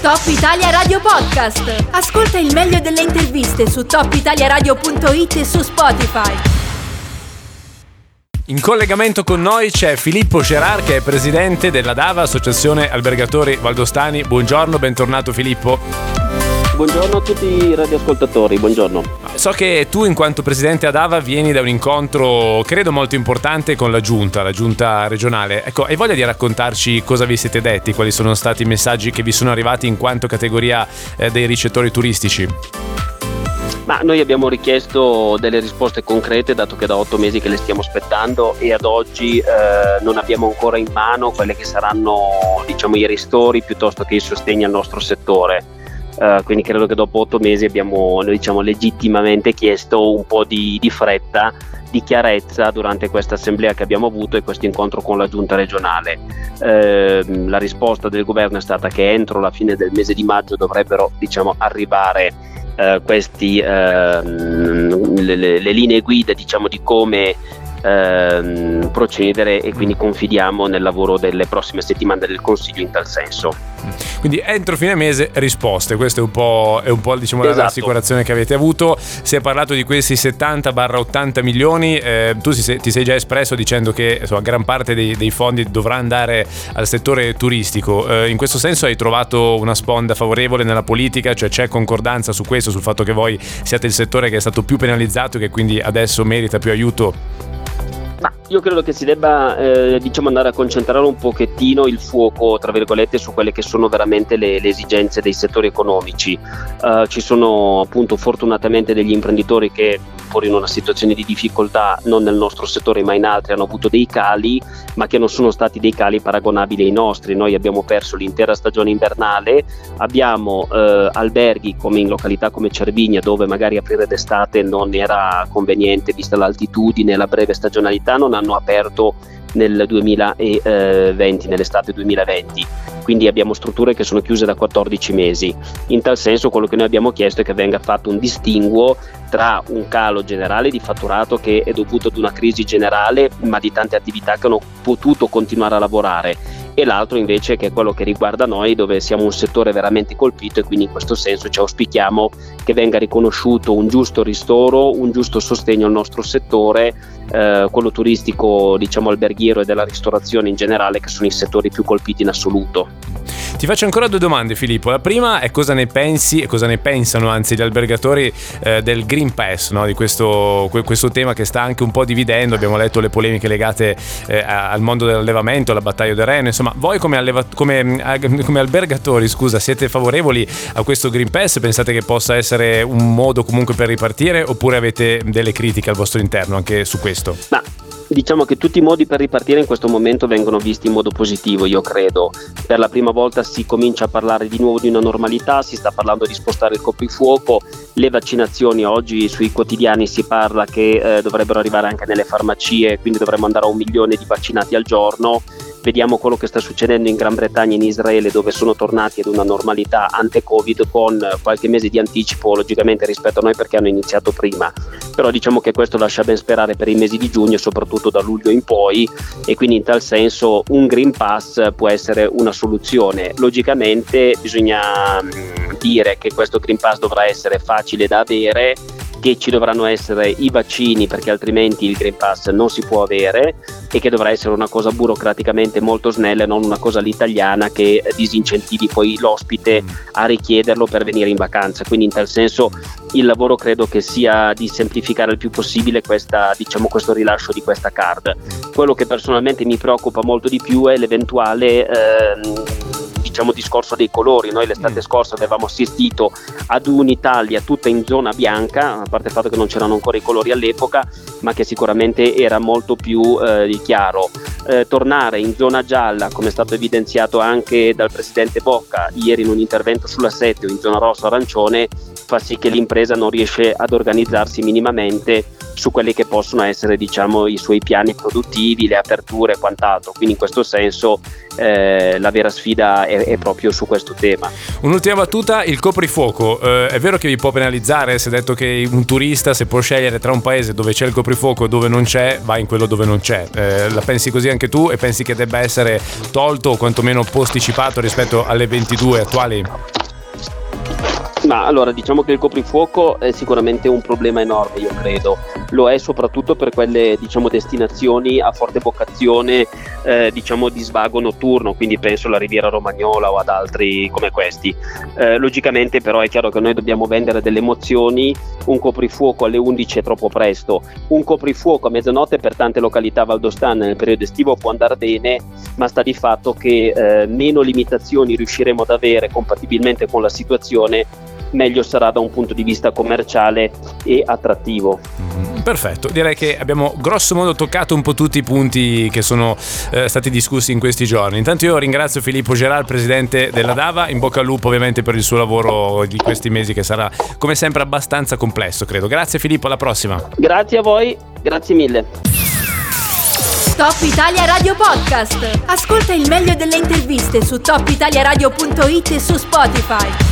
Top Italia Radio Podcast. Ascolta il meglio delle interviste su topitaliaradio.it e su Spotify. In collegamento con noi c'è Filippo Gerard che è presidente della DAVA, Associazione Albergatori Valdostani. Buongiorno, bentornato Filippo. Buongiorno a tutti i radioascoltatori, buongiorno. So che tu in quanto presidente ad Ava vieni da un incontro credo molto importante con la giunta, la giunta regionale. Ecco, hai voglia di raccontarci cosa vi siete detti, quali sono stati i messaggi che vi sono arrivati in quanto categoria eh, dei ricettori turistici? Ma noi abbiamo richiesto delle risposte concrete dato che da otto mesi che le stiamo aspettando e ad oggi eh, non abbiamo ancora in mano quelle che saranno diciamo, i ristori piuttosto che i sostegni al nostro settore. Uh, quindi credo che dopo otto mesi abbiamo diciamo, legittimamente chiesto un po' di, di, fretta, di chiarezza durante questa assemblea che abbiamo avuto e questo incontro con la giunta regionale. Uh, la risposta del governo è stata che entro la fine del mese di maggio dovrebbero diciamo, arrivare uh, questi, ehm, le, le, linee guida diciamo, di come ehm, procedere e quindi confidiamo nel lavoro delle prossime settimane del Consiglio in tal senso. Quindi entro fine mese risposte, questa è un po', è un po' diciamo, esatto. l'assicurazione che avete avuto. Si è parlato di questi 70-80 milioni, eh, tu ti sei, ti sei, già espresso dicendo che insomma, gran parte dei, dei, fondi dovrà andare al settore turistico. Eh, in questo senso hai trovato una sponda favorevole nella politica, cioè c'è concordanza su questo, sul fatto che voi siate il settore che è stato più penalizzato e che quindi adesso merita più aiuto? Ma io credo che si debba eh, diciamo andare a concentrare un pochettino il fuoco, tra virgolette, su quelle che sono veramente le, le esigenze dei settori economici. Uh, ci sono appunto fortunatamente degli imprenditori che pur in una situazione di difficoltà, non nel nostro settore ma in altri, hanno avuto dei cali, ma che non sono stati dei cali paragonabili ai nostri. Noi abbiamo perso l'intera stagione invernale, abbiamo eh, alberghi come in località come Cervigna dove magari aprire d'estate non era conveniente vista l'altitudine la breve stagionalità, non hanno aperto nel 2020, nell'estate 2020. Quindi abbiamo strutture che sono chiuse da 14 mesi. In tal senso quello che noi abbiamo chiesto è che venga fatto un distinguo tra un calo generale di fatturato che è dovuto ad una crisi generale, ma di tante attività che hanno potuto continuare a lavorare e l'altro invece che è quello che riguarda noi dove siamo un settore veramente colpito e quindi in questo senso ci auspichiamo che venga riconosciuto un giusto ristoro, un giusto sostegno al nostro settore, eh, quello turistico diciamo alberghiero e della ristorazione in generale che sono i settori più colpiti in assoluto. Ti faccio ancora due domande Filippo. La prima è cosa ne pensi e cosa ne pensano anzi gli albergatori eh, del Green Pass, no? di questo, questo, tema che sta anche un po' dividendo. Abbiamo letto le polemiche legate eh, al mondo dell'allevamento, alla battaglia del Reno. Insomma, voi come, alleva- come, come albergatori scusa, siete favorevoli a questo Green Pass? Pensate che possa essere un modo comunque per ripartire oppure avete delle critiche al vostro interno anche su questo? Ma Diciamo che tutti i modi per ripartire in questo momento vengono visti in modo positivo, io credo. Per la prima volta si comincia a parlare di nuovo di una normalità, si sta parlando di spostare il coprifuoco, le vaccinazioni oggi sui quotidiani si parla che eh, dovrebbero arrivare anche nelle farmacie, quindi dovremmo andare a un milione di vaccinati al giorno vediamo quello che sta succedendo in Gran Bretagna e in Israele dove sono tornati ad una normalità ante-Covid con qualche mese di anticipo logicamente rispetto a noi perché hanno iniziato prima. Però diciamo che questo lascia ben sperare per i mesi di giugno soprattutto da luglio in poi e quindi in tal senso un Green Pass può essere una soluzione. Logicamente bisogna mm, dire che questo Green Pass dovrà essere facile da avere che ci dovranno essere i vaccini perché altrimenti il Green Pass non si può avere e che dovrà essere una cosa burocraticamente molto snella e non una cosa all'italiana che disincentivi poi l'ospite a richiederlo per venire in vacanza. Quindi in tal senso il lavoro credo che sia di semplificare il più possibile questa, diciamo, questo rilascio di questa card. Quello che personalmente mi preoccupa molto di più è l'eventuale... Ehm, diciamo discorso dei colori. Noi l'estate mm. scorsa avevamo assistito ad un'Italia tutta in zona bianca, a parte il fatto che non c'erano ancora i colori all'epoca, ma che sicuramente era molto più eh, chiaro. Eh, tornare in zona gialla, come è stato evidenziato anche dal presidente Bocca ieri in un intervento sulla 7 o in zona rossa arancione, fa sì che l'impresa non riesce ad organizzarsi minimamente su quelli che possono essere diciamo, i suoi piani produttivi, le aperture e quant'altro. Quindi in questo senso eh, la vera sfida è, è, proprio su questo tema. Un'ultima battuta, il coprifuoco, eh, è vero che vi può penalizzare se detto che un turista se può scegliere tra un paese dove c'è il coprifuoco e dove non c'è, va in quello dove non c'è. Eh, la pensi così anche tu e pensi che debba essere tolto o quantomeno posticipato rispetto alle 22 attuali? Ma allora diciamo che il coprifuoco è sicuramente un problema enorme, io credo. Lo è soprattutto per quelle diciamo, destinazioni a forte vocazione eh, diciamo, di svago notturno, quindi penso alla Riviera Romagnola o ad altri come questi. Eh, logicamente però è chiaro che noi dobbiamo vendere delle emozioni, un coprifuoco alle 11 è troppo presto, un coprifuoco a mezzanotte per tante località valdostane nel periodo estivo può andare bene, ma sta di fatto che eh, meno limitazioni riusciremo ad avere compatibilmente con la situazione meglio sarà da un punto di vista commerciale e attrattivo. Mm, perfetto, direi che abbiamo grosso modo toccato un po' tutti i punti che sono eh, stati discussi in questi giorni. Intanto io ringrazio Filippo Gerard, presidente della Dava, in bocca al lupo ovviamente per il suo lavoro di questi mesi che sarà come sempre abbastanza complesso, credo. Grazie Filippo, alla prossima. Grazie a voi, grazie mille. Top Italia Radio Podcast. Ascolta il meglio delle interviste su topitaliaradio.it e su Spotify.